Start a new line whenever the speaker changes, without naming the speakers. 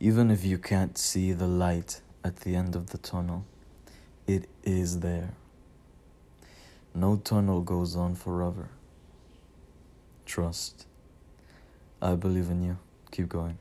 Even if you can't see the light at the end of the tunnel, it is there. No tunnel goes on forever. Trust. I believe in you. Keep going.